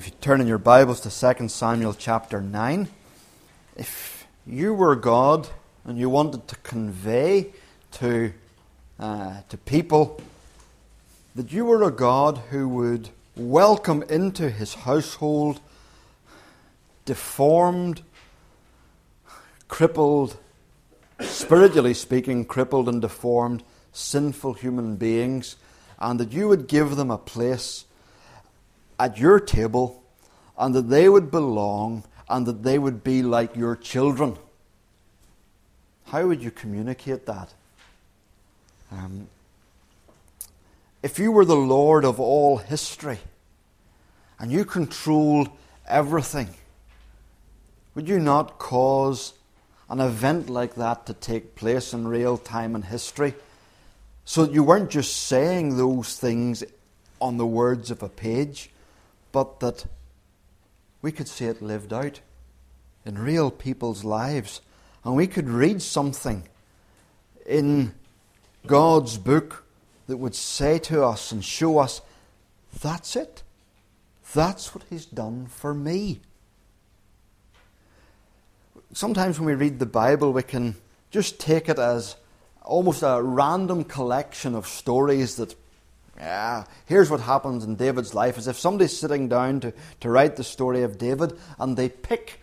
if you turn in your Bibles to 2 Samuel chapter 9, if you were God and you wanted to convey to, uh, to people that you were a God who would welcome into his household deformed, crippled, spiritually speaking, crippled and deformed, sinful human beings, and that you would give them a place at your table, and that they would belong, and that they would be like your children. How would you communicate that? Um, if you were the Lord of all history, and you controlled everything, would you not cause an event like that to take place in real time in history so that you weren't just saying those things on the words of a page, but that we could see it lived out in real people's lives. And we could read something in God's book that would say to us and show us that's it. That's what He's done for me. Sometimes when we read the Bible, we can just take it as almost a random collection of stories that yeah, here's what happens in David's life as if somebody's sitting down to, to write the story of David and they pick,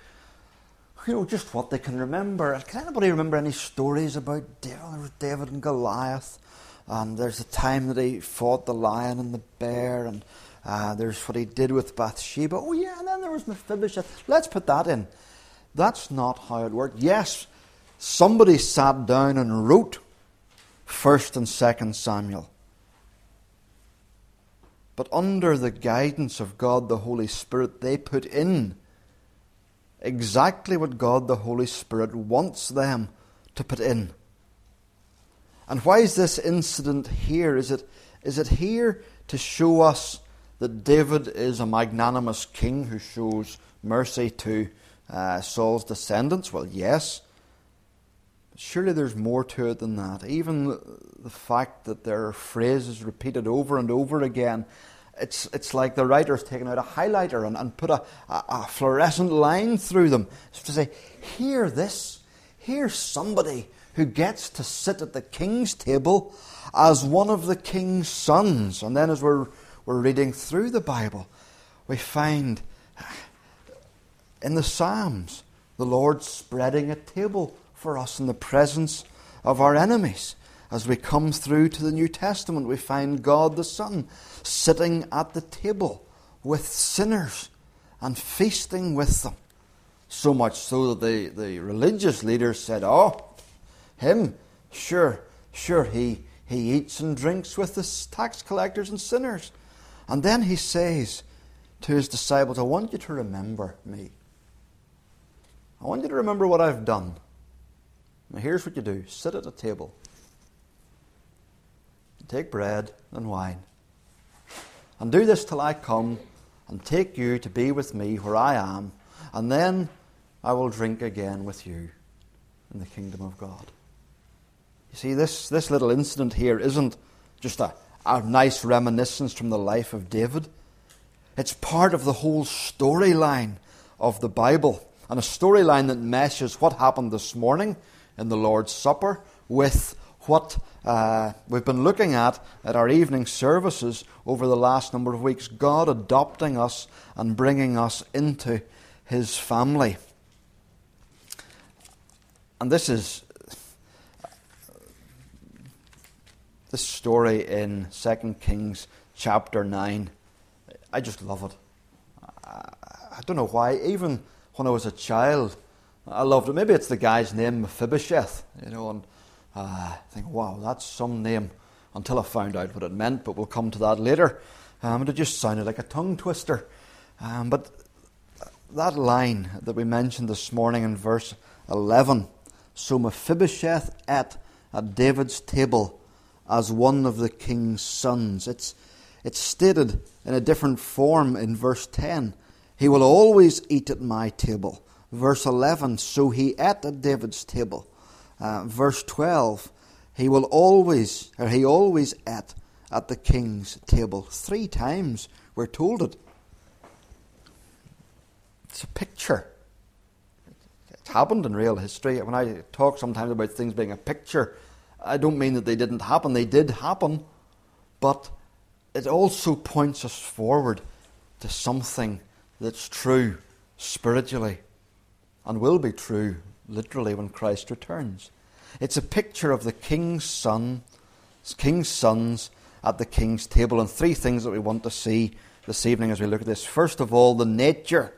you know, just what they can remember. Can anybody remember any stories about David, David and Goliath? And there's the time that he fought the lion and the bear, and uh, there's what he did with Bathsheba. Oh, yeah, and then there was Mephibosheth. Let's put that in. That's not how it worked. Yes, somebody sat down and wrote 1st and 2nd Samuel. But under the guidance of God the Holy Spirit, they put in exactly what God the Holy Spirit wants them to put in. And why is this incident here? Is it, is it here to show us that David is a magnanimous king who shows mercy to uh, Saul's descendants? Well, yes. Surely there's more to it than that. Even the fact that there are phrases repeated over and over again it's, it's like the writer's taken out a highlighter and, and put a, a, a fluorescent line through them to say, hear this. Here's somebody who gets to sit at the king's table as one of the king's sons. And then as we're, we're reading through the Bible, we find uh, in the Psalms the Lord spreading a table for us in the presence of our enemies. As we come through to the New Testament, we find God the Son sitting at the table with sinners and feasting with them. So much so that the, the religious leaders said, Oh, him, sure, sure, he, he eats and drinks with the tax collectors and sinners. And then he says to his disciples, I want you to remember me. I want you to remember what I've done. Now, here's what you do sit at a table take bread and wine. And do this till I come and take you to be with me where I am, and then I will drink again with you in the kingdom of God. You see, this, this little incident here isn't just a, a nice reminiscence from the life of David. It's part of the whole storyline of the Bible, and a storyline that meshes what happened this morning in the Lord's Supper with what uh, we've been looking at at our evening services over the last number of weeks God adopting us and bringing us into His family. And this is this story in 2 Kings chapter 9. I just love it. I don't know why. Even when I was a child, I loved it. Maybe it's the guy's name, Mephibosheth, you know, and uh, think, wow, that's some name until I found out what it meant, but we'll come to that later. Um, it just sounded like a tongue twister. Um, but that line that we mentioned this morning in verse 11 so Mephibosheth ate at David's table as one of the king's sons. It's, it's stated in a different form in verse 10. He will always eat at my table. Verse 11, so he ate at David's table. Uh, verse 12, he will always, or he always ate at the king's table. Three times we're told it. It's a picture. It's happened in real history. When I talk sometimes about things being a picture, I don't mean that they didn't happen. They did happen. But it also points us forward to something that's true spiritually and will be true literally when Christ returns. It's a picture of the king's son, king's sons at the king's table, and three things that we want to see this evening as we look at this. First of all, the nature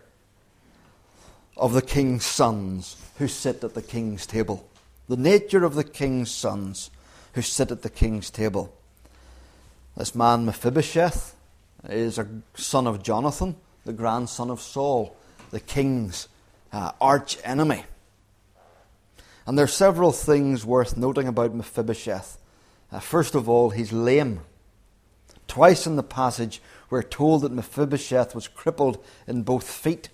of the king's sons who sit at the king's table. The nature of the king's sons who sit at the king's table. This man, Mephibosheth, is a son of Jonathan, the grandson of Saul, the king's uh, arch enemy. And there are several things worth noting about Mephibosheth. Uh, first of all, he's lame. Twice in the passage, we're told that Mephibosheth was crippled in both feet.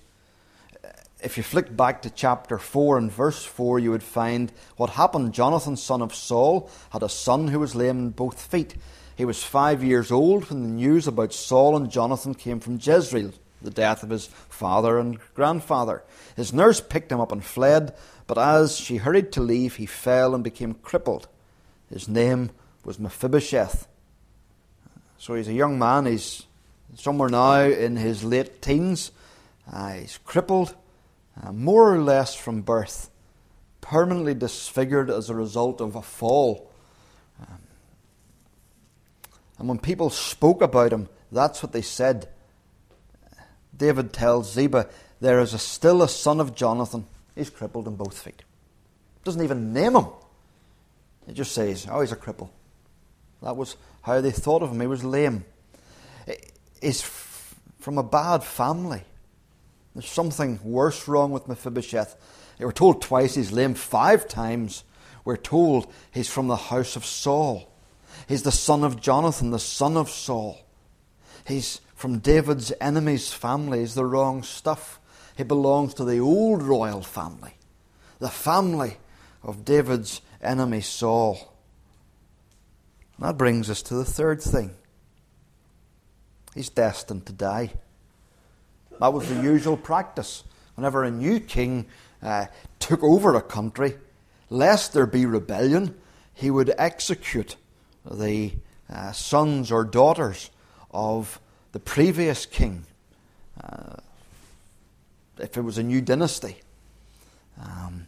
If you flick back to chapter 4 and verse 4, you would find what happened. Jonathan, son of Saul, had a son who was lame in both feet. He was five years old when the news about Saul and Jonathan came from Jezreel, the death of his father and grandfather. His nurse picked him up and fled, but as she hurried to leave, he fell and became crippled. His name was Mephibosheth. So he's a young man. He's somewhere now in his late teens. Uh, he's crippled, uh, more or less from birth, permanently disfigured as a result of a fall. Um, and when people spoke about him, that's what they said. David tells Ziba, There is a, still a son of Jonathan He's crippled in both feet. Doesn't even name him. It just says, oh, he's a cripple. That was how they thought of him. He was lame. He's from a bad family. There's something worse wrong with Mephibosheth. They were told twice he's lame, five times we're told he's from the house of Saul. He's the son of Jonathan, the son of Saul. He's from David's enemy's family. He's the wrong stuff. He belongs to the old royal family, the family of David's enemy Saul. That brings us to the third thing. He's destined to die. That was the usual practice. Whenever a new king uh, took over a country, lest there be rebellion, he would execute the uh, sons or daughters of the previous king. Uh, if it was a new dynasty. Um,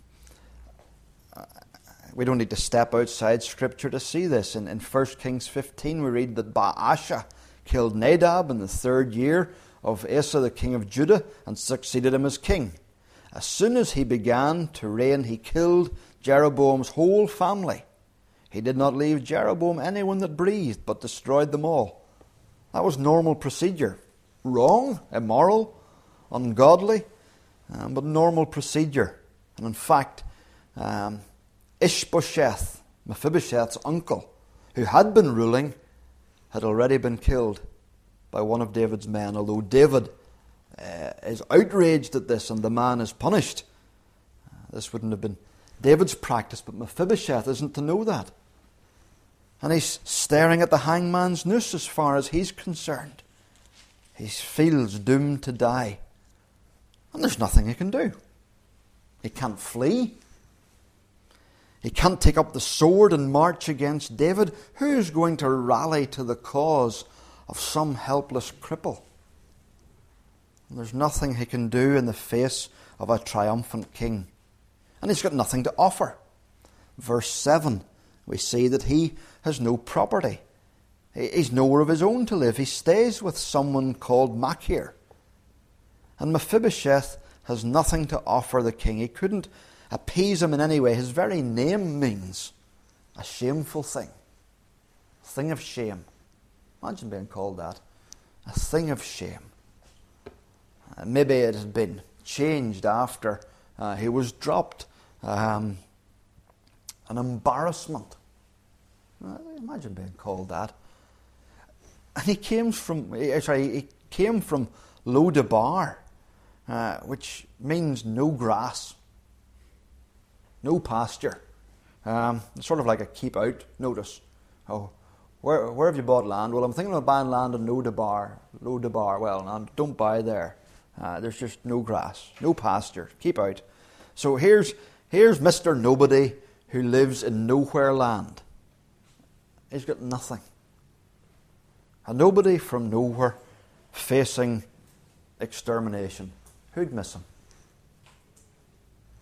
we don't need to step outside Scripture to see this. In, in 1 Kings 15, we read that Baasha killed Nadab in the third year of Asa, the king of Judah, and succeeded him as king. As soon as he began to reign, he killed Jeroboam's whole family. He did not leave Jeroboam anyone that breathed, but destroyed them all. That was normal procedure. Wrong, immoral, ungodly, um, but normal procedure. And in fact, um, Ishbosheth, Mephibosheth's uncle, who had been ruling, had already been killed by one of David's men, although David uh, is outraged at this and the man is punished. Uh, this wouldn't have been David's practice, but Mephibosheth isn't to know that. And he's staring at the hangman's noose as far as he's concerned. He feels doomed to die. And there's nothing he can do. He can't flee. He can't take up the sword and march against David. Who's going to rally to the cause of some helpless cripple? And there's nothing he can do in the face of a triumphant king. And he's got nothing to offer. Verse 7, we see that he has no property. He's nowhere of his own to live. He stays with someone called Machir. And Mephibosheth has nothing to offer the king. He couldn't appease him in any way. His very name means a shameful thing, a thing of shame. Imagine being called that. A thing of shame. Uh, maybe it had been changed after uh, he was dropped. Um, an embarrassment. Uh, imagine being called that. And he came from, sorry, he came from Lodabar. Uh, which means no grass, no pasture. Um, it's sort of like a keep out notice. Oh, where, where have you bought land? Well, I'm thinking of buying land in Lodabar. Lodabar. Well, don't buy there. Uh, there's just no grass, no pasture. Keep out. So here's, here's Mr. Nobody who lives in nowhere land. He's got nothing. A nobody from nowhere facing extermination. Who'd miss him?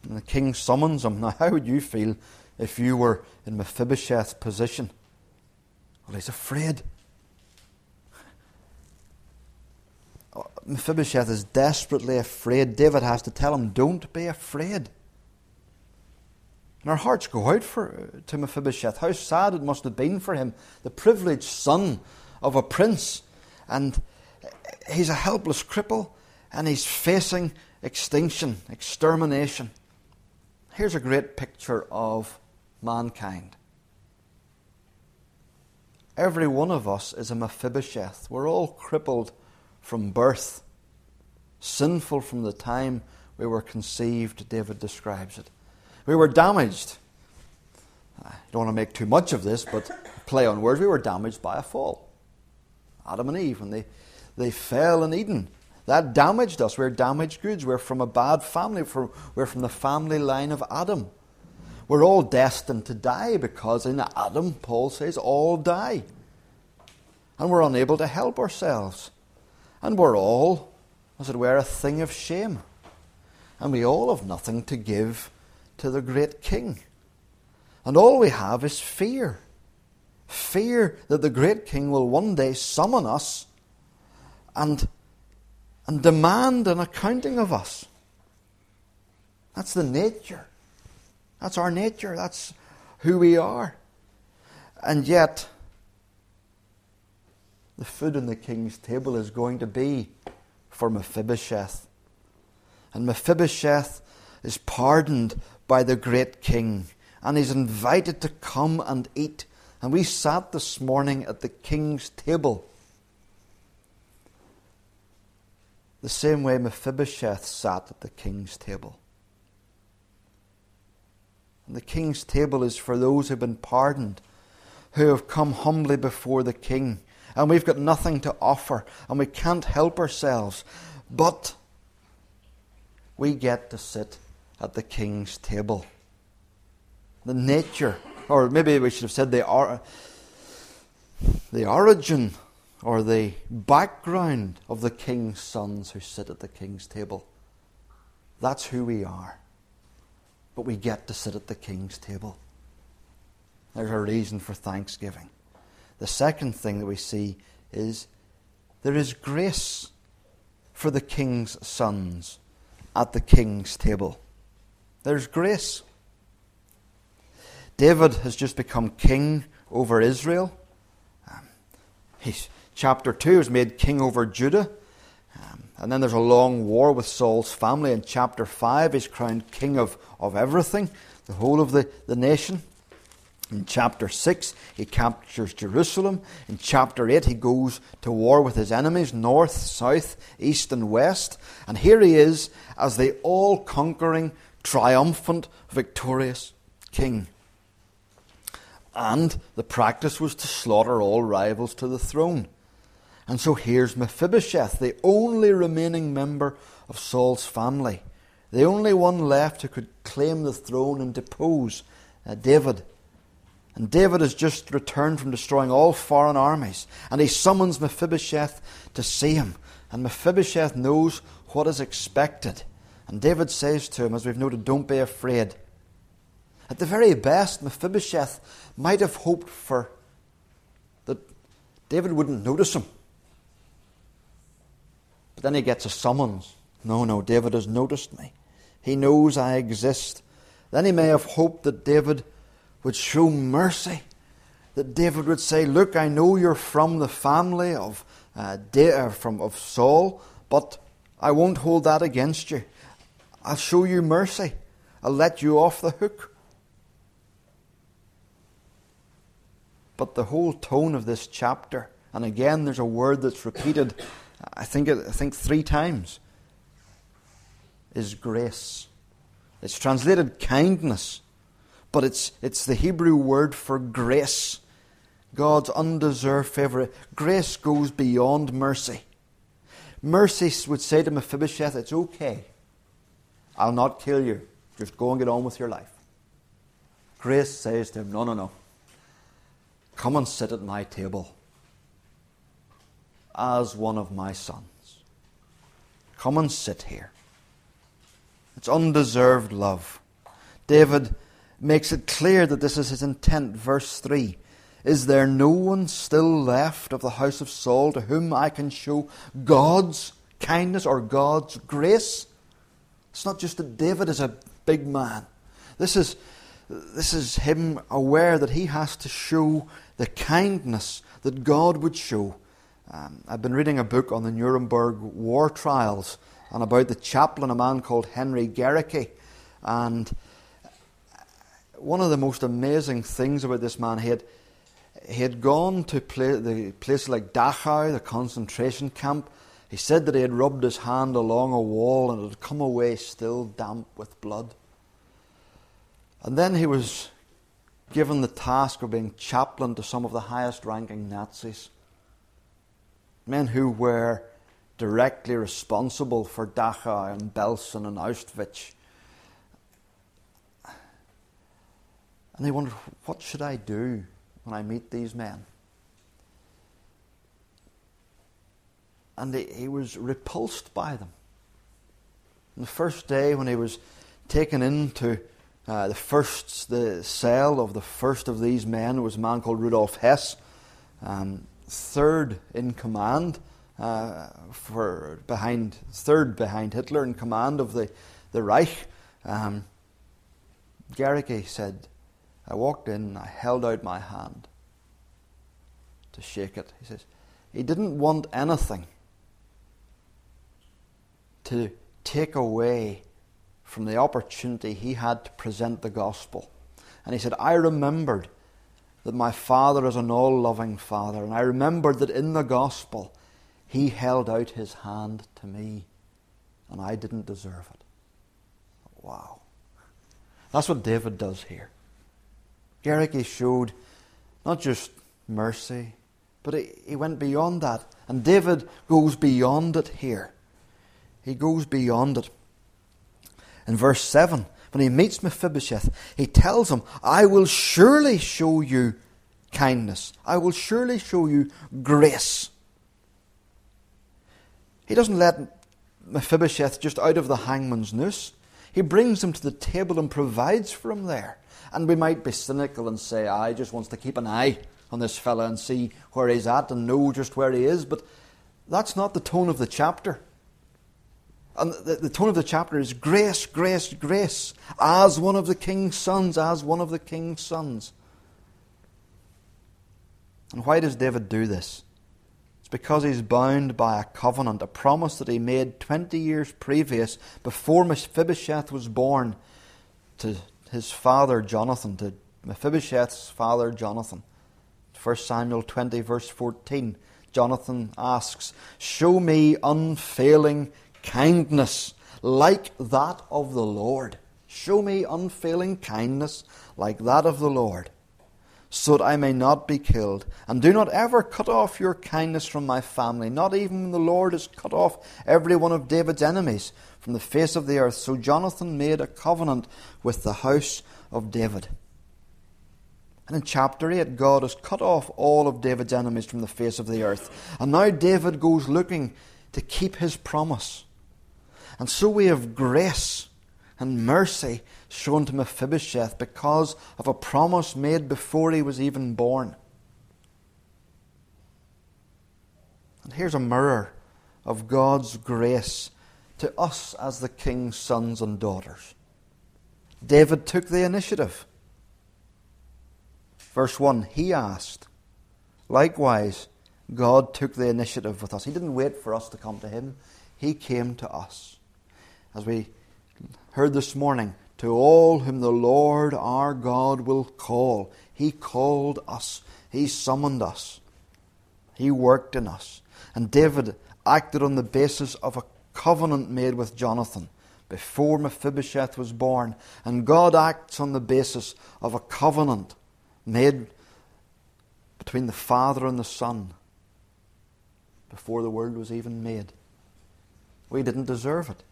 And the king summons him. Now, how would you feel if you were in Mephibosheth's position? Well, he's afraid. Uh, Mephibosheth is desperately afraid. David has to tell him, Don't be afraid. And our hearts go out for, uh, to Mephibosheth. How sad it must have been for him, the privileged son of a prince. And uh, he's a helpless cripple, and he's facing extinction, extermination. Here's a great picture of mankind. Every one of us is a Mephibosheth. We're all crippled from birth, sinful from the time we were conceived, David describes it. We were damaged. I don't want to make too much of this, but play on words. We were damaged by a fall. Adam and Eve, when they, they fell in Eden, that damaged us. We're damaged goods. We're from a bad family. We're from the family line of Adam. We're all destined to die because in Adam, Paul says, all die. And we're unable to help ourselves. And we're all, as it were, a thing of shame. And we all have nothing to give to the great king. And all we have is fear. Fear that the great king will one day summon us and, and demand an accounting of us. That's the nature. That's our nature. That's who we are. And yet, the food on the king's table is going to be for Mephibosheth. And Mephibosheth is pardoned by the great king, and he's invited to come and eat. And we sat this morning at the king's table. The same way Mephibosheth sat at the king's table. And the king's table is for those who've been pardoned, who have come humbly before the king and we've got nothing to offer and we can't help ourselves. But we get to sit at the king's table. The nature, or maybe we should have said the, or, the origin or the background of the king's sons who sit at the king's table. That's who we are. But we get to sit at the king's table. There's a reason for thanksgiving. The second thing that we see is there is grace for the king's sons at the king's table. There's grace. David has just become king over Israel. Um, he's, chapter 2 is made king over Judah. Um, and then there's a long war with Saul's family. In chapter 5, he's crowned king of, of everything, the whole of the, the nation. In chapter 6, he captures Jerusalem. In chapter 8, he goes to war with his enemies, north, south, east, and west. And here he is as the all conquering, triumphant, victorious king. And the practice was to slaughter all rivals to the throne. And so here's Mephibosheth, the only remaining member of Saul's family, the only one left who could claim the throne and depose uh, David. And David has just returned from destroying all foreign armies, and he summons Mephibosheth to see him. And Mephibosheth knows what is expected. And David says to him, as we've noted, don't be afraid. At the very best, Mephibosheth might have hoped for that David wouldn't notice him. Then he gets a summons. No, no, David has noticed me. He knows I exist. Then he may have hoped that David would show mercy. That David would say, Look, I know you're from the family of, uh, uh, from, of Saul, but I won't hold that against you. I'll show you mercy. I'll let you off the hook. But the whole tone of this chapter, and again there's a word that's repeated, I think, I think three times, is grace. It's translated kindness but it's, it's the Hebrew word for grace. God's undeserved favour. Grace goes beyond mercy. Mercy would say to Mephibosheth, It's okay. I'll not kill you. Just go and get on with your life. Grace says to him, No, no, no. Come and sit at my table as one of my sons. Come and sit here. It's undeserved love. David makes it clear that this is his intent. Verse 3 Is there no one still left of the house of Saul to whom I can show God's kindness or God's grace? It's not just that David is a big man. This is, this is him aware that he has to show the kindness that God would show. Um, I've been reading a book on the Nuremberg war trials and about the chaplain, a man called Henry Gerecke. And one of the most amazing things about this man, he had, he had gone to play, the places like Dachau, the concentration camp. He said that he had rubbed his hand along a wall and it had come away still damp with blood. And then he was given the task of being chaplain to some of the highest ranking Nazis. Men who were directly responsible for Dachau and Belsen and Auschwitz. And they wondered, what should I do when I meet these men? And he, he was repulsed by them. The first day, when he was taken into uh, the first the cell of the first of these men was a man called Rudolf Hess, um, third in command uh, for behind third behind Hitler in command of the the Reich. Um, Gerecke said, "I walked in, I held out my hand to shake it." He says he didn't want anything to take away from the opportunity he had to present the gospel. And he said, I remembered that my Father is an all loving Father, and I remembered that in the gospel he held out his hand to me, and I didn't deserve it. Wow. That's what David does here. Gerecke showed not just mercy, but he, he went beyond that. And David goes beyond it here. He goes beyond it. In verse 7, when he meets Mephibosheth, he tells him, I will surely show you kindness. I will surely show you grace. He doesn't let Mephibosheth just out of the hangman's noose. He brings him to the table and provides for him there. And we might be cynical and say, I just wants to keep an eye on this fella and see where he's at and know just where he is. But that's not the tone of the chapter. And the, the, tone of the chapter is grace, grace, grace, as one of the king's sons, as one of the king's sons. And why does David do this? It's because he's bound by a covenant, a promise that he made 20 years previous, before Mephibosheth was born, to his father Jonathan, to Mephibosheth's father Jonathan. 1 Samuel 20, verse 14. Jonathan asks, Show me unfailing kindness like that of the Lord. Show me unfailing kindness like that of the Lord, so that I may not be killed. And do not ever cut off your kindness from my family, not even when the Lord has cut off every one of David's enemies from the face of the earth. So Jonathan made a covenant with the house of David. And in chapter 8, God has cut off all of David's enemies from the face of the earth. And now David goes looking to keep his promise. And so we have grace and mercy shown to Mephibosheth because of a promise made before he was even born. And here's a mirror of God's grace to us as the king's sons and daughters. David took the initiative. Verse 1 He asked. Likewise, God took the initiative with us. He didn't wait for us to come to Him, He came to us as we heard this morning, to all whom the Lord our God will call. He called us, He summoned us, He worked in us. And David acted on the basis of a covenant made with Jonathan before Mephibosheth was born. And God acts on the basis of a covenant made between the Father and the Son before the world was even made. We didn't deserve it.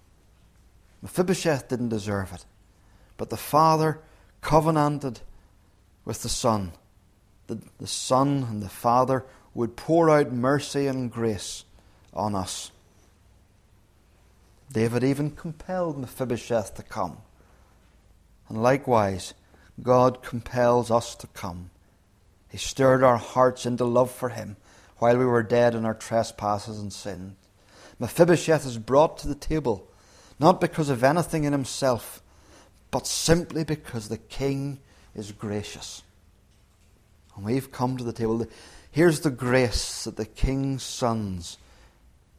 Mephibosheth didn't deserve it. But the Father covenanted with the Son. The, the Son and the Father would pour out mercy and grace on us. David even compelled Mephibosheth to come. And likewise, God compels us to come. He stirred our hearts into love for Him while we were dead in our trespasses and sins. Mephibosheth is brought to the table not because of anything in himself, but simply because the king is gracious. And we've come to the table. Here's the grace that the king's sons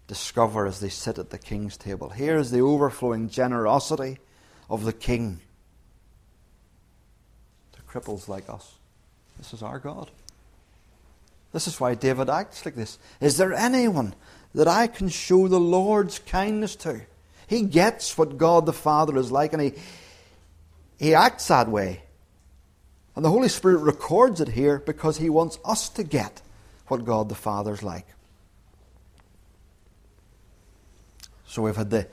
discover as they sit at the king's table. Here is the overflowing generosity of the king to cripples like us. This is our God. This is why David acts like this. Is there anyone that I can show the Lord's kindness to? He gets what God the Father is like and he, he acts that way. And the Holy Spirit records it here because he wants us to get what God the Father is like. So we've had the,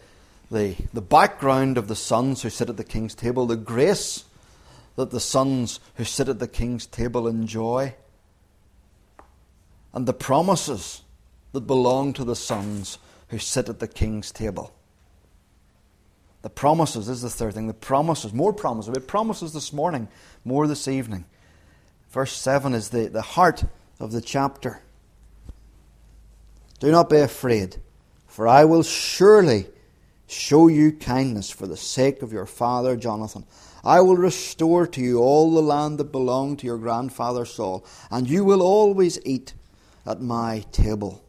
the, the background of the sons who sit at the king's table, the grace that the sons who sit at the king's table enjoy, and the promises that belong to the sons who sit at the king's table. The promises is the third thing. The promises, more promises. We had promises this morning, more this evening. Verse 7 is the, the heart of the chapter. Do not be afraid, for I will surely show you kindness for the sake of your father Jonathan. I will restore to you all the land that belonged to your grandfather Saul, and you will always eat at my table.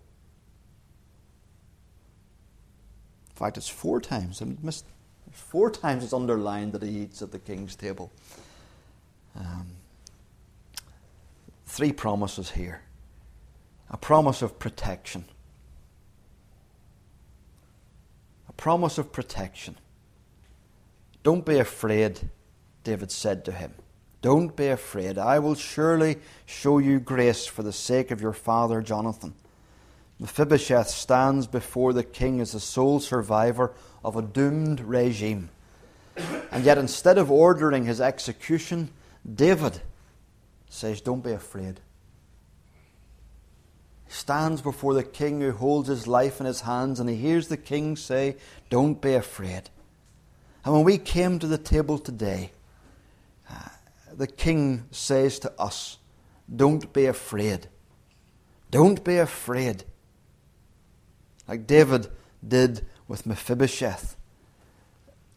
In fact, it's four times. I missed Four times it's underlined that he eats at the king's table. Um, three promises here a promise of protection. A promise of protection. Don't be afraid, David said to him. Don't be afraid. I will surely show you grace for the sake of your father Jonathan. Mephibosheth stands before the king as the sole survivor of a doomed regime. And yet, instead of ordering his execution, David says, Don't be afraid. He stands before the king who holds his life in his hands, and he hears the king say, Don't be afraid. And when we came to the table today, uh, the king says to us, Don't be afraid. Don't be afraid. Like David did with Mephibosheth.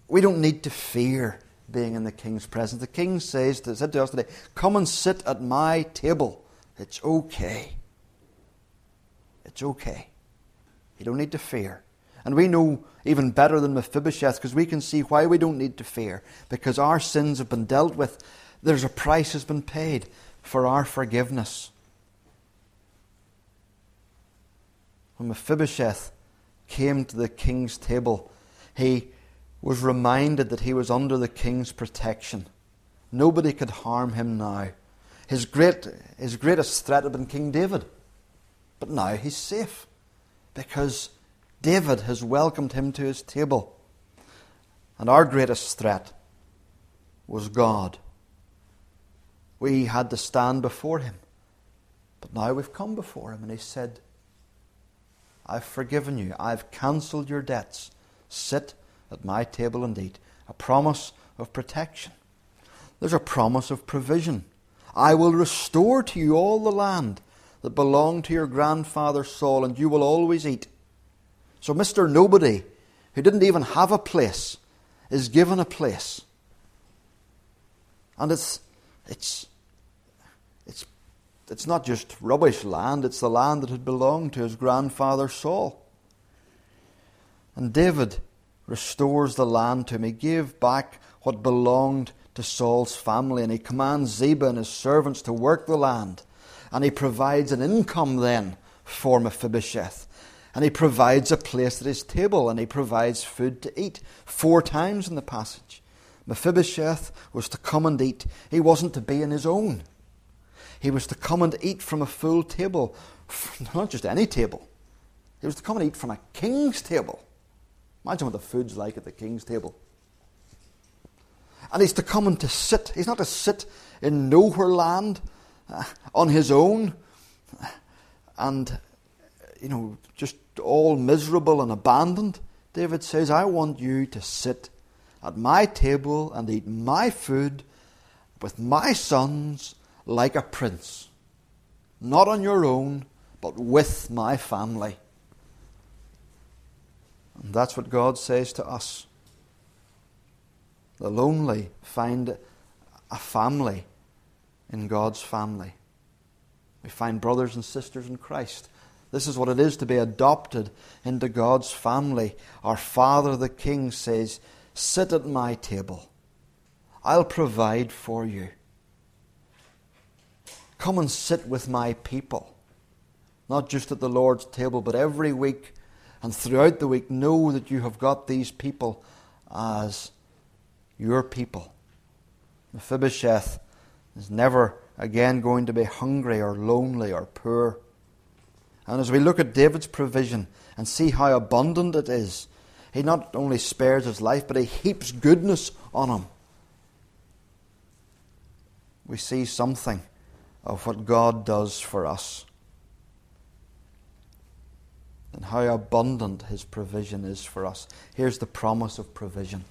We don't need to fear being in the king's presence. The king says to, said to us today, Come and sit at my table. It's okay. It's okay. You don't need to fear. And we know even better than Mephibosheth because we can see why we don't need to fear. Because our sins have been dealt with. There's a price has been paid for our forgiveness. When Mephibosheth came to the king's table, he was reminded that he was under the king's protection. Nobody could harm him now. His, great, his greatest threat had been King David. But now he's safe because David has welcomed him to his table. And our greatest threat was God. We had to stand before him. But now we've come before him and he said, I've forgiven you. I've cancelled your debts. Sit at my table and eat. A promise of protection. There's a promise of provision. I will restore to you all the land that belonged to your grandfather Saul, and you will always eat. So, Mr. Nobody, who didn't even have a place, is given a place. And it's, it's, it's not just rubbish land, it's the land that had belonged to his grandfather Saul. And David restores the land to him. He gave back what belonged to Saul's family, and he commands Ziba and his servants to work the land. And he provides an income then for Mephibosheth. And he provides a place at his table, and he provides food to eat. Four times in the passage. Mephibosheth was to come and eat. He wasn't to be in his own. He was to come and eat from a full table, not just any table. He was to come and eat from a king's table. Imagine what the food's like at the king's table. And he's to come and to sit. He's not to sit in nowhere land uh, on his own and, you know, just all miserable and abandoned. David says, I want you to sit at my table and eat my food with my sons like a prince. Not on your own, but with my family. And that's what God says to us. The lonely find a family in God's family. We find brothers and sisters in Christ. This is what it is to be adopted into God's family. Our Father the King says, Sit at my table. I'll provide for you. Come and sit with my people. Not just at the Lord's table, but every week and throughout the week. Know that you have got these people as your people. Mephibosheth is never again going to be hungry or lonely or poor. And as we look at David's provision and see how abundant it is, he not only spares his life, but he heaps goodness on him. We see something of what God does for us and how abundant his provision is for us. Here's the promise of provision.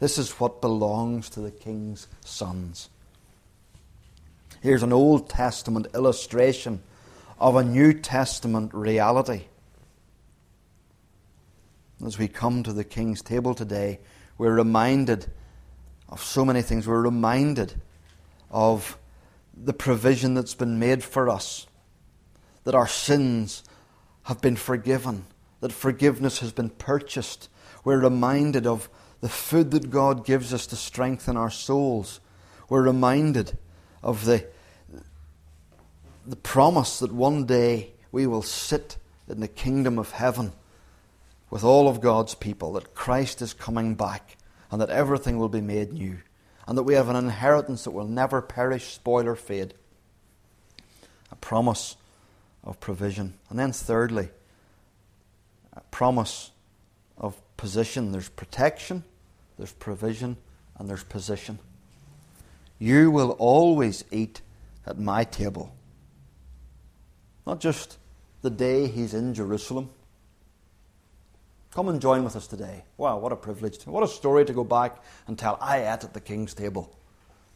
This is what belongs to the king's sons. Here's an Old Testament illustration of a New Testament reality. As we come to the King's table today, we're reminded of so many things. We're reminded of the provision that's been made for us, that our sins have been forgiven, that forgiveness has been purchased. We're reminded of the food that God gives us to strengthen our souls. We're reminded of the the promise that one day we will sit in the kingdom of heaven with all of God's people, that Christ is coming back, and that everything will be made new, and that we have an inheritance that will never perish, spoil, or fade. A promise of provision. And then, thirdly, a promise of position. There's protection, there's provision, and there's position. You will always eat at my table. Not just the day he's in Jerusalem. Come and join with us today. Wow, what a privilege. What a story to go back and tell, I ate at the king's table.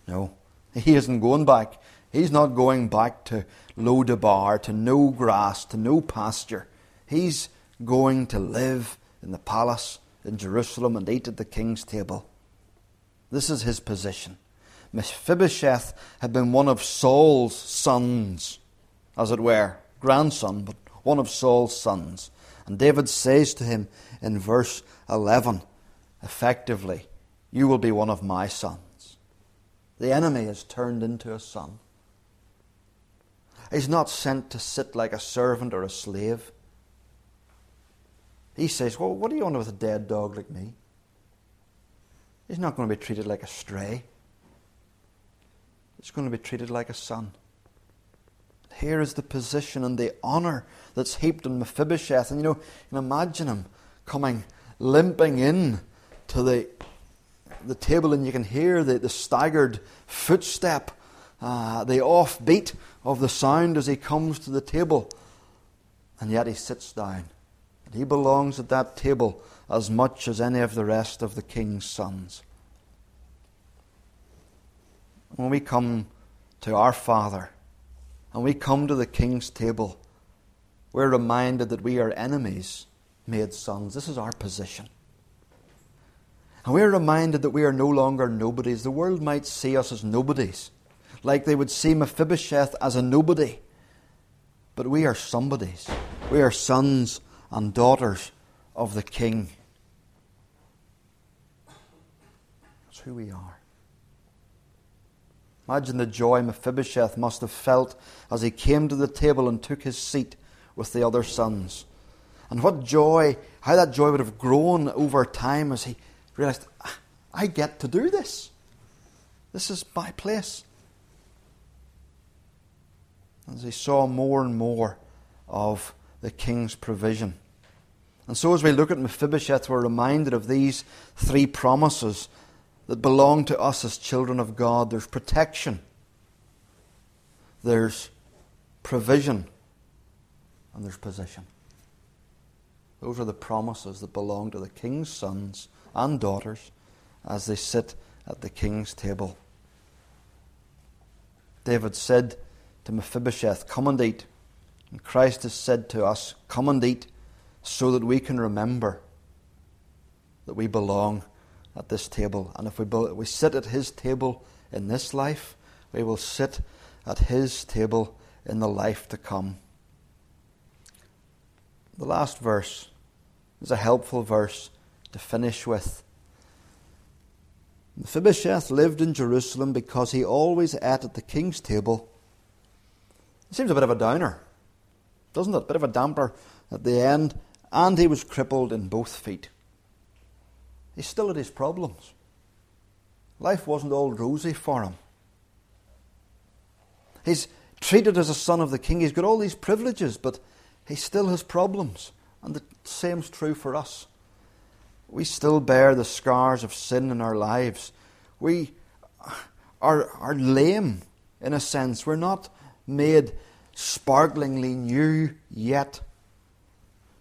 No, he isn't going back. He's not going back to Lo-debar, to no grass, to no pasture. He's going to live in the palace in Jerusalem and eat at the king's table. This is his position. Mephibosheth had been one of Saul's sons as it were, grandson, but one of Saul's sons. And David says to him in verse 11, effectively, You will be one of my sons. The enemy is turned into a son. He's not sent to sit like a servant or a slave. He says, Well, what do you want with a dead dog like me? He's not going to be treated like a stray. He's going to be treated like a son. Here is the position and the honour that's heaped on Mephibosheth. And you know, you can imagine him coming limping in to the, the table, and you can hear the, the staggered footstep, uh, the offbeat of the sound as he comes to the table. And yet he sits down. And he belongs at that table as much as any of the rest of the king's sons. When we come to our Father, and we come to the king's table, we're reminded that we are enemies made sons. This is our position. And we're reminded that we are no longer nobodies. The world might see us as nobodies, like they would see Mephibosheth as a nobody. But we are somebodies. We are sons and daughters of the King. That's who we are. Imagine the joy Mephibosheth must have felt as he came to the table and took his seat with the other sons. And what joy, how that joy would have grown over time as he realized, ah, I get to do this. This is my place. As he saw more and more of the king's provision. And so, as we look at Mephibosheth, we're reminded of these three promises that belong to us as children of God there's protection, there's provision, and there's position. Those are the promises that belong to the king's sons and daughters as they sit at the king's table. David said to Mephibosheth, Come and eat. And Christ has said to us, Come and eat, so that we can remember that we belong at this table. And if we, we sit at his table in this life, we will sit at his table in the life to come. The last verse is a helpful verse to finish with. Mephibosheth lived in Jerusalem because he always ate at the king's table. It seems a bit of a downer, doesn't it? A bit of a damper at the end. And he was crippled in both feet. He still had his problems. Life wasn't all rosy for him. He's treated as a son of the king. He's got all these privileges, but he still has problems. And the same's true for us. We still bear the scars of sin in our lives. We are, are lame, in a sense. We're not made sparklingly new yet.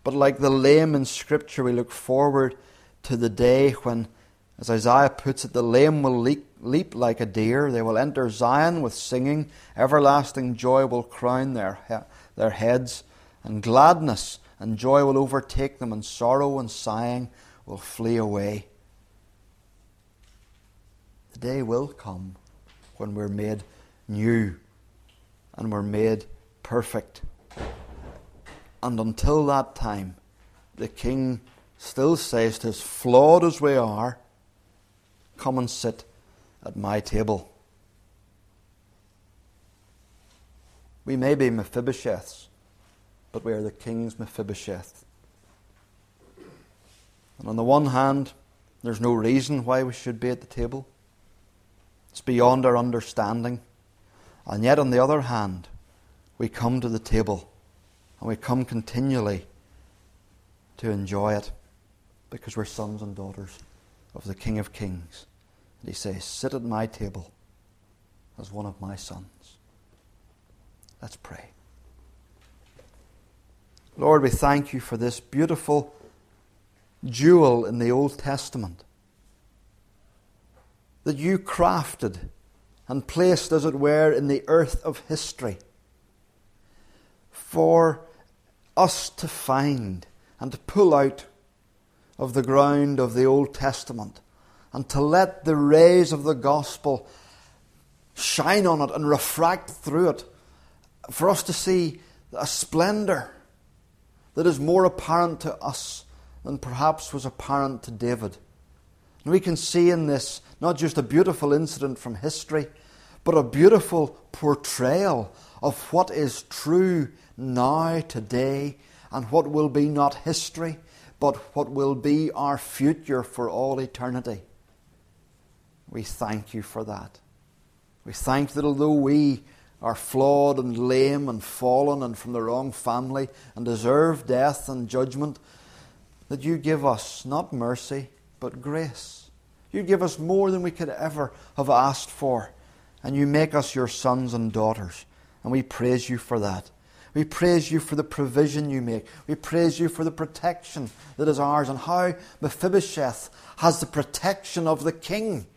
But like the lame in Scripture, we look forward to the day when, as Isaiah puts it, the lame will leap, leap like a deer. They will enter Zion with singing. Everlasting joy will crown their, their heads, and gladness and joy will overtake them, and sorrow and sighing will flee away. The day will come when we're made new and we're made perfect. And until that time, the King still says to us, flawed as we are, come and sit at my table. We may be Mephibosheths, but we are the king's Mephibosheth. And on the one hand, there's no reason why we should be at the table. It's beyond our understanding. And yet, on the other hand, we come to the table and we come continually to enjoy it because we're sons and daughters of the King of Kings. And he says, Sit at my table as one of my sons. Let's pray. Lord, we thank you for this beautiful jewel in the Old Testament that you crafted and placed, as it were, in the earth of history for us to find and to pull out of the ground of the Old Testament and to let the rays of the gospel shine on it and refract through it for us to see a splendour that is more apparent to us than perhaps was apparent to David. And we can see in this not just a beautiful incident from history, but a beautiful portrayal of what is true now, today, and what will be not history, but what will be our future for all eternity. We thank you for that. We thank that although we are flawed and lame and fallen and from the wrong family and deserve death and judgment, that you give us not mercy, but grace. You give us more than we could ever have asked for, and you make us your sons and daughters. And we praise you for that. We praise you for the provision you make. We praise you for the protection that is ours, and how Mephibosheth has the protection of the king,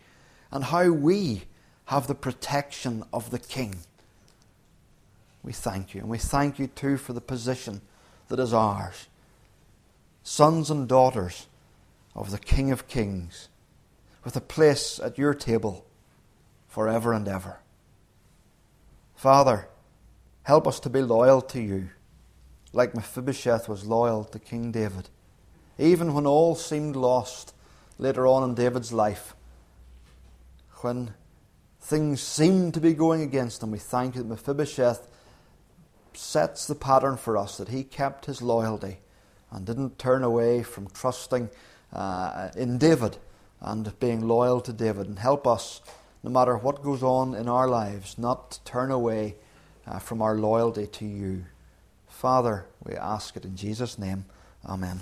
and how we have the protection of the king we thank you. And we thank you too for the position that is ours. Sons and daughters of the King of Kings, with a place at your table forever and ever. Father, help us to be loyal to you, like Mephibosheth was loyal to King David. Even when all seemed lost later on in David's life, when things seemed to be going against him, we thank you that Mephibosheth sets the pattern for us that he kept his loyalty and didn't turn away from trusting uh, in David and being loyal to David. And help us, no matter what goes on in our lives, not to turn away uh, from our loyalty to you. Father, we ask it in Jesus' name. Amen.